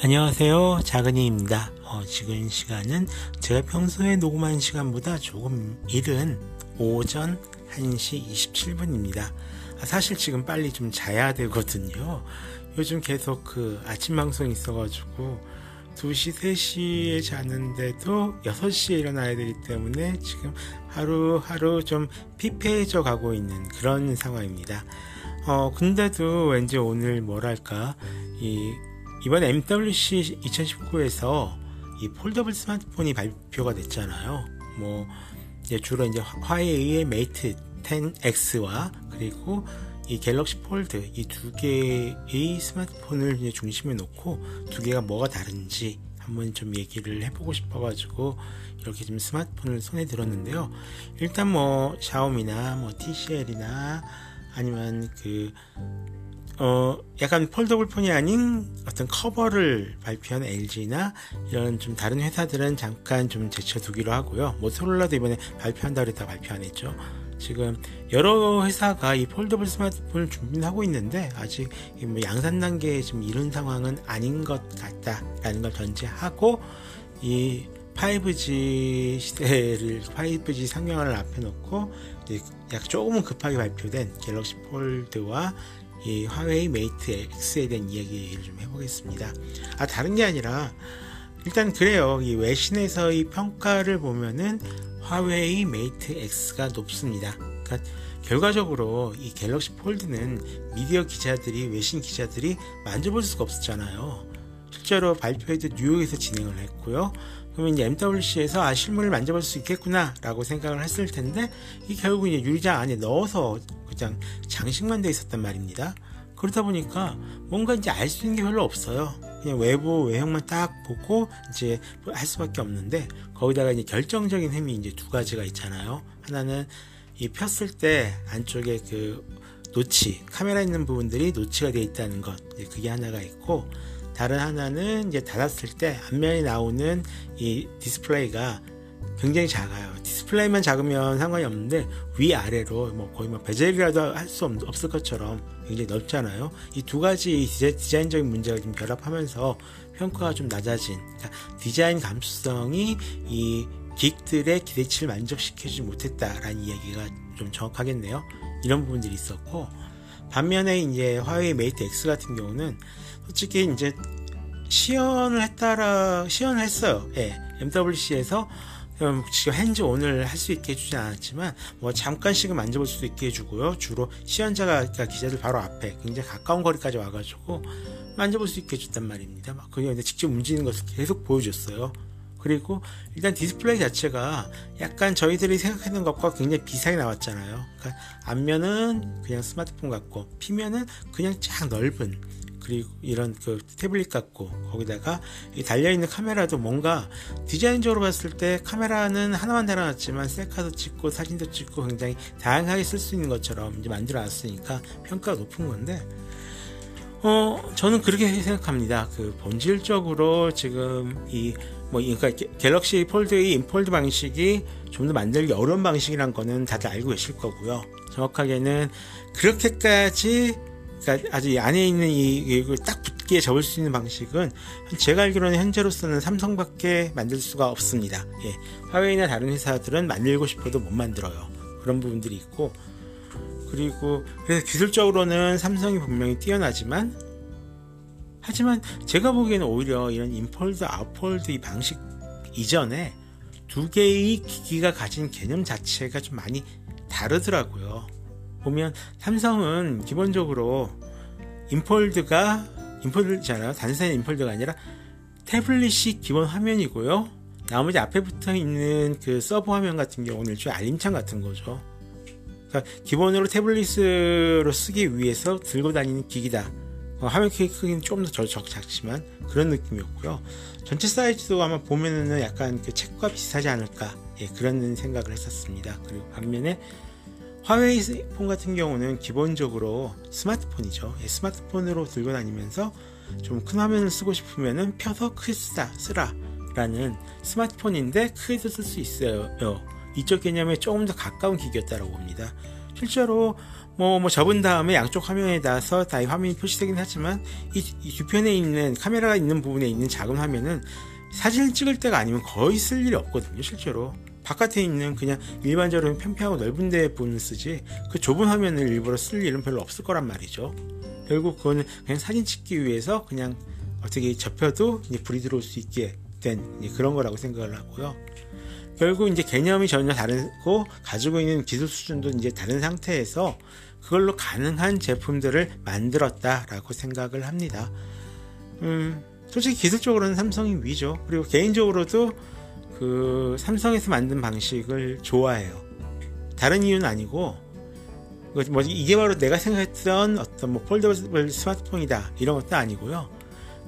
안녕하세요. 작은이입니다. 어, 지금 시간은 제가 평소에 녹음하는 시간보다 조금 이른 오전 1시 27분입니다. 아, 사실 지금 빨리 좀 자야 되거든요. 요즘 계속 그 아침 방송이 있어가지고 2시, 3시에 자는데도 6시에 일어나야 되기 때문에 지금 하루하루 좀 피폐해져 가고 있는 그런 상황입니다. 어, 근데도 왠지 오늘 뭐랄까, 이 이번 MWC 2019에서 이 foldable 스마트폰이 발표가 됐잖아요. 뭐 주로 이제 화웨이의 Mate 10X와 그리고 이 Galaxy Fold 이 두 개의 스마트폰을 이제 중심에 놓고 두 개가 뭐가 다른지 한번 좀 얘기를 해보고 싶어가지고 이렇게 좀 스마트폰을 손에 들었는데요. 일단 뭐 샤오미나 뭐 TCL이나 아니면 그 어, 약간 foldable phone이 아닌 어떤 커버를 발표한 LG나 이런 좀 다른 회사들은 잠깐 좀 제쳐두기로 하고요. Motorola도 이번에 발표한다 그랬다 발표 안 했죠. 지금 여러 회사가 이 foldable 스마트폰을 준비하고 있는데 아직 뭐 양산 단계에 지금 이런 상황은 아닌 것 같다라는 걸 전제하고 이 5G 시대를 5G 상용화를 앞에 놓고 약 조금은 급하게 발표된 Galaxy Fold와 이 화웨이 Mate X에 대한 이야기를 좀 해보겠습니다. 아 다른 게 아니라 일단 그래요. 이 외신에서의 평가를 보면은 화웨이 Mate X가 높습니다. 그러니까 결과적으로 이 Galaxy Fold는 미디어 기자들이 외신 기자들이 만져볼 수가 없었잖아요. 실제로 발표회도 뉴욕에서 진행을 했고요. 그러면 이제 MWC에서 아 실물을 만져볼 수 있겠구나라고 생각을 했을 텐데 이 결국 이제 유리장 안에 넣어서 그냥 장식만 돼 있었단 말입니다. 그러다 보니까 뭔가 이제 알 수 있는 게 별로 없어요. 그냥 외부 외형만 딱 보고 이제 할 수밖에 없는데 거기다가 이제 결정적인 힘이 이제 두 가지가 있잖아요. 하나는 이 폈을 때 안쪽에 그 notch 카메라 있는 부분들이 notch가 되어 있다는 것 그게 하나가 있고 다른 하나는 이제 닫았을 때 앞면에 나오는 이 디스플레이가 굉장히 작아요. 디스플레이만 작으면 상관이 없는데 위아래로 뭐 거의 뭐 bezel이라고 할 수 없을 것처럼 굉장히 넓잖아요. 이 두 가지 디자인적인 문제가 좀 결합하면서 평가가 좀 낮아진 그러니까 디자인 감수성이 이 geek들의 기대치를 만족시키지 못했다라는 이야기가 좀 정확하겠네요. 이런 부분들이 있었고 반면에 이제 화웨이 Mate X 같은 경우는 솔직히 이제 시연을 했다라 시연을 했어요. 예. MWC에서 지금 현재 오늘 할 수 있게 해주지 않았지만 뭐 잠깐씩은 만져볼 수도 있게 해주고요. 주로 시연자가 그러니까 기자들 바로 앞에 굉장히 가까운 거리까지 와가지고 만져볼 수 있게 해줬단 말입니다. 막 그게 직접 움직이는 것을 계속 보여줬어요. 그리고 일단 디스플레이 자체가 약간 저희들이 생각하는 것과 굉장히 비슷하게 나왔잖아요. 그러니까 앞면은 그냥 스마트폰 같고 피면은 그냥 쫙 넓은 그리고 이런 그 태블릿 같고 거기다가 달려있는 카메라도 뭔가 디자인적으로 봤을 때 카메라는 하나만 달아놨지만 셀카도 찍고 사진도 찍고 굉장히 다양하게 쓸 수 있는 것처럼 이제 만들어 놨으니까 평가가 높은 건데 어 저는 그렇게 생각합니다. 그 본질적으로 지금 이 뭐 그러니까 갤럭시 폴드의 인폴드 방식이 좀 더 만들기 어려운 방식이란 거는 다들 알고 계실 거고요. 정확하게는 그렇게까지 그러니까 아주 안에 있는 이, 이걸 딱 붙게 접을 수 있는 방식은 제가 알기로는 현재로서는 삼성밖에 만들 수가 없습니다. 예. 화웨이나 다른 회사들은 만들고 싶어도 못 만들어요. 그런 부분들이 있고 그리고 그래서 기술적으로는 삼성이 분명히 뛰어나지만 하지만 제가 보기에는 오히려 이런 infold, outfold 이 방식 이전에 두 개의 기기가 가진 개념 자체가 좀 많이 다르더라고요. 보면 삼성은 기본적으로 infold가 infold잖아요. 단순한 infold가 아니라 태블릿이 기본 화면이고요. 나머지 앞에 붙어 있는 그 sub 화면 같은 경우는 일종의 알림창 같은 거죠. 그러니까 기본으로 태블릿으로 쓰기 위해서 들고 다니는 기기다. 어, 화면 크기는 조금 더 작지만 그런 느낌이었고요. 전체 사이즈도 아마 보면은 약간 그 책과 비슷하지 않을까 예, 그런 생각을 했었습니다. 그리고 반면에 화웨이 폰 같은 경우는 기본적으로 스마트폰이죠. 예, 스마트폰으로 들고 다니면서 좀 큰 화면을 쓰고 싶으면은 펴서 크게 쓰다, 쓰라라는 스마트폰인데 크게도 쓸 수 있어요. 이쪽 개념에 조금 더 가까운 기기였다고 봅니다. 실제로 뭐, 뭐 접은 다음에 양쪽 화면에다서 다 화면이 표시되긴 하지만 이, 이 뒤편에 있는 카메라가 있는 부분에 있는 작은 화면은 사진을 찍을 때가 아니면 거의 쓸 일이 없거든요 실제로. 바깥에 있는 그냥 일반적으로 평평하고 넓은 데 부분을 쓰지 그 좁은 화면을 일부러 쓸 일은 별로 없을 거란 말이죠. 결국 그거는 그냥 사진 찍기 위해서 그냥 어떻게 접혀도 이제 불이 들어올 수 있게 된 그런 거라고 생각을 하고요 결국 이제 개념이 전혀 다르고 가지고 있는 기술 수준도 이제 다른 상태에서 그걸로 가능한 제품들을 만들었다라고 생각을 합니다. 음, 솔직히 기술적으로는 삼성이 위죠. 그리고 개인적으로도 그 삼성에서 만든 방식을 좋아해요. 다른 이유는 아니고 뭐 이게 바로 내가 생각했던 어떤 뭐 폴더블 스마트폰이다 이런 것도 아니고요.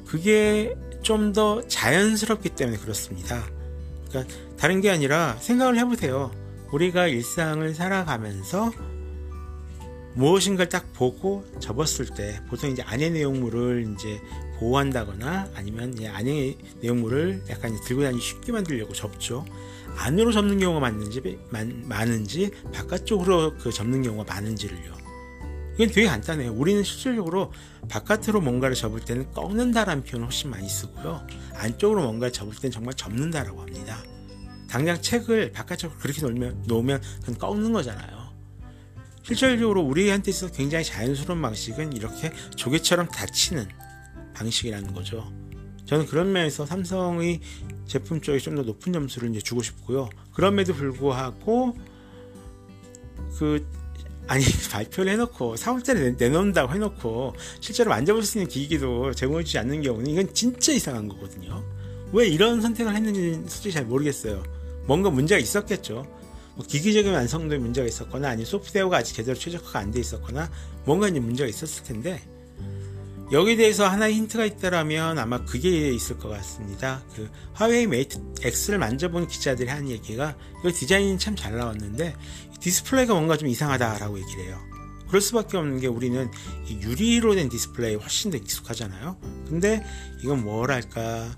그게 좀 더 자연스럽기 때문에 그렇습니다. 그러니까 다른 게 아니라 생각을 해보세요. 우리가 일상을 살아가면서 무엇인가를 딱 보고 접었을 때 보통 이제 안의 내용물을 이제 보호한다거나 아니면 안의 내용물을 약간 들고 다니기 쉽게 만들려고 접죠. 안으로 접는 경우가 많은지 많은지 바깥쪽으로 그 접는 경우가 많은지를요. 이건 되게 간단해요. 우리는 실질적으로 바깥으로 뭔가를 접을 때는 꺾는다라는 표현을 훨씬 많이 쓰고요. 안쪽으로 뭔가를 접을 때는 정말 접는다라고 합니다. 당장 책을 바깥쪽으로 그렇게 놓으면, 놓으면 그건 꺾는 거잖아요. 실질적으로 우리한테 있어서 굉장히 자연스러운 방식은 이렇게 조개처럼 닫히는 방식이라는 거죠. 저는 그런 면에서 삼성의 제품 쪽에 좀 더 높은 점수를 이제 주고 싶고요. 그럼에도 불구하고 그 아니 발표를 해놓고 4월달에 내놓는다고 해놓고 실제로 만져볼 수 있는 기기도 제공해주지 않는 경우는 이건 진짜 이상한 거거든요. 왜 이런 선택을 했는지 솔직히 잘 모르겠어요. 뭔가 문제가 있었겠죠. 뭐 기기적인 완성도에 문제가 있었거나 아니면 소프트웨어가 아직 제대로 최적화가 안 돼 있었거나 뭔가 이제 문제가 있었을 텐데 여기에 대해서 하나의 힌트가 있다라면 아마 그게 있을 것 같습니다. 그 화웨이 Mate X를 만져본 기자들이 한 얘기가 이거 디자인이 참 잘 나왔는데 디스플레이가 뭔가 좀 이상하다라고 얘기를 해요. 그럴 수밖에 없는 게 우리는 유리로 된 디스플레이 훨씬 더 익숙하잖아요. 근데 이건 뭐랄까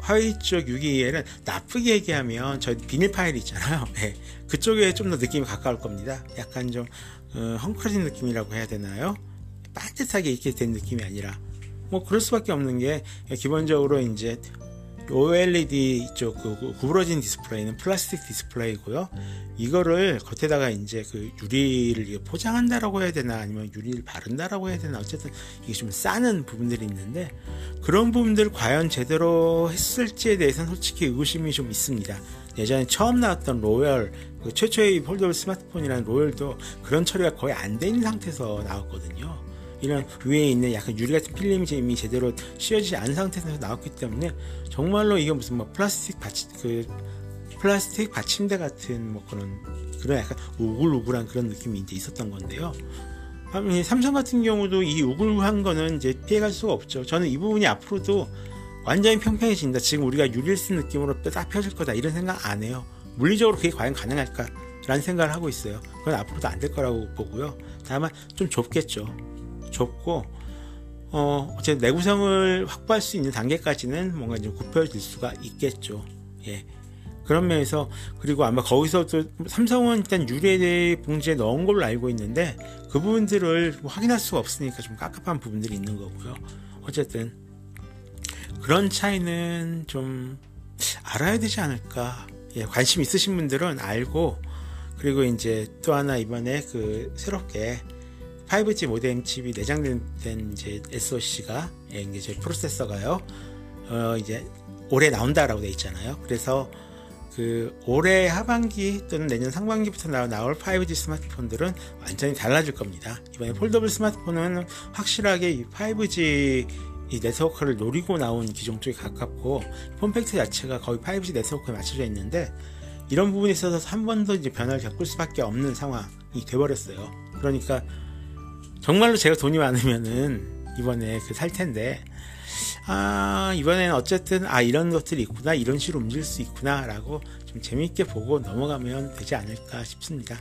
화웨이 쪽 621은 나쁘게 얘기하면 저 비닐 파일 있잖아요. 네, 그쪽에 좀 더 느낌이 가까울 겁니다. 약간 좀 어, 헝클어진 느낌이라고 해야 되나요? 반듯하게 이렇게 된 느낌이 아니라 뭐 그럴 수밖에 없는 게 기본적으로 이제 OLED 쪽 그 구부러진 디스플레이는 플라스틱 디스플레이고요. 이거를 겉에다가 이제 그 유리를 포장한다라고 해야 되나 아니면 유리를 바른다라고 해야 되나 어쨌든 이게 좀 싸는 부분들이 있는데 그런 부분들 과연 제대로 했을지에 대해서는 솔직히 의구심이 좀 있습니다. 예전에 처음 나왔던 로열 그 최초의 폴더블 스마트폰이라는 로열도 그런 처리가 거의 안 된 상태에서 나왔거든요. 이런 위에 있는 약간 유리 같은 필름이 이미 제대로 씌워지지 않은 상태에서 나왔기 때문에 정말로 이게 무슨 뭐 플라스틱 받침 그 플라스틱 받침대 같은 뭐 그런 그런 약간 우글우글한 그런 느낌이 이제 있었던 건데요. 삼성 같은 경우도 이 우글한 거는 이제 피해갈 수가 없죠. 저는 이 부분이 앞으로도 완전히 평평해진다. 지금 우리가 유리를 쓴 느낌으로 딱 펴질 거다. 이런 생각 안 해요. 물리적으로 그게 과연 가능할까? 라는 생각을 하고 있어요. 그건 앞으로도 안 될 거라고 보고요. 다만 좀 좁겠죠. 좁고 어, 어쨌든 내구성을 확보할 수 있는 단계까지는 뭔가 좀 굽혀질 수가 있겠죠. 예. 그런 면에서 그리고 아마 거기서 또 삼성은 일단 유리에 봉지에 넣은 걸로 알고 있는데 그 부분들을 뭐 확인할 수가 없으니까 좀 깝깝한 부분들이 있는 거고요. 어쨌든 그런 차이는 좀 알아야 되지 않을까. 예, 관심 있으신 분들은 알고 그리고 이제 또 하나 이번에 그 새롭게 5G 모뎀 칩이 내장된 이제 SoC가 예, 이제 프로세서가요. 어 이제 올해 나온다라고 돼 있잖아요. 그래서 그 올해 하반기 또는 내년 상반기부터 나올 5G 스마트폰들은 완전히 달라질 겁니다. 이번에 폴더블 스마트폰은 확실하게 이 5G 이 네트워크를 노리고 나온 기종 쪽에 가깝고 폼팩트 자체가 거의 5G 네트워크에 맞춰져 있는데 이런 부분에 있어서 한 번 더 이제 변화를 겪을 수밖에 없는 상황이 돼버렸어요. 그러니까 정말로 제가 돈이 많으면은 이번에 그 살 텐데 아 이번에는 어쨌든 아 이런 것들이 있구나 이런 식으로 움직일 수 있구나라고 좀 재미있게 보고 넘어가면 되지 않을까 싶습니다.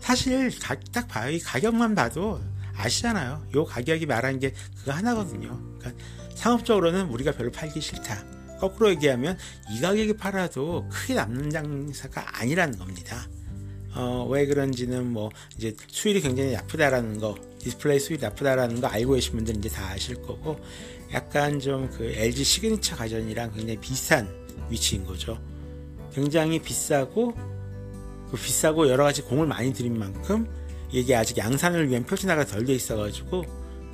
사실 딱 봐요 이 가격만 봐도 아시잖아요. 요 가격이 말하는 게 그거 하나거든요. 그러니까 상업적으로는 우리가 별로 팔기 싫다. 거꾸로 얘기하면 이 가격에 팔아도 크게 남는 장사가 아니라는 겁니다. 어, 왜 그런지는 뭐 이제 수율이 굉장히 나쁘다라는 거, 디스플레이 수율이 나쁘다라는 거 알고 계신 분들은 이제 다 아실 거고, 약간 좀 그 LG 시그니처 가전이랑 굉장히 비슷한 위치인 거죠. 굉장히 비싸고, 그 비싸고 여러 가지 공을 많이 들인 만큼 이게 아직 양산을 위한 표준화가 덜 돼 있어가지고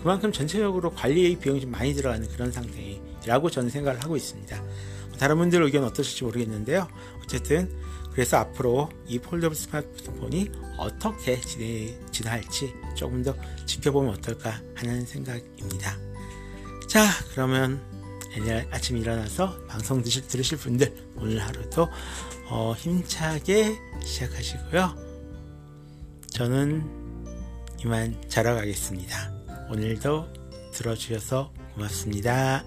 그만큼 전체적으로 관리의 비용이 좀 많이 들어가는 그런 상태라고 저는 생각을 하고 있습니다. 다른 분들 의견 어떠실지 모르겠는데요. 어쨌든 그래서 앞으로 이 폴더블 스마트폰이 어떻게 진화할지 조금 더 지켜보면 어떨까 하는 생각입니다. 자, 그러면 아침 일어나서 방송 드실, 들으실 분들 오늘 하루도 어, 힘차게 시작하시고요. 저는 이만 자러 가겠습니다. 오늘도 들어주셔서 고맙습니다.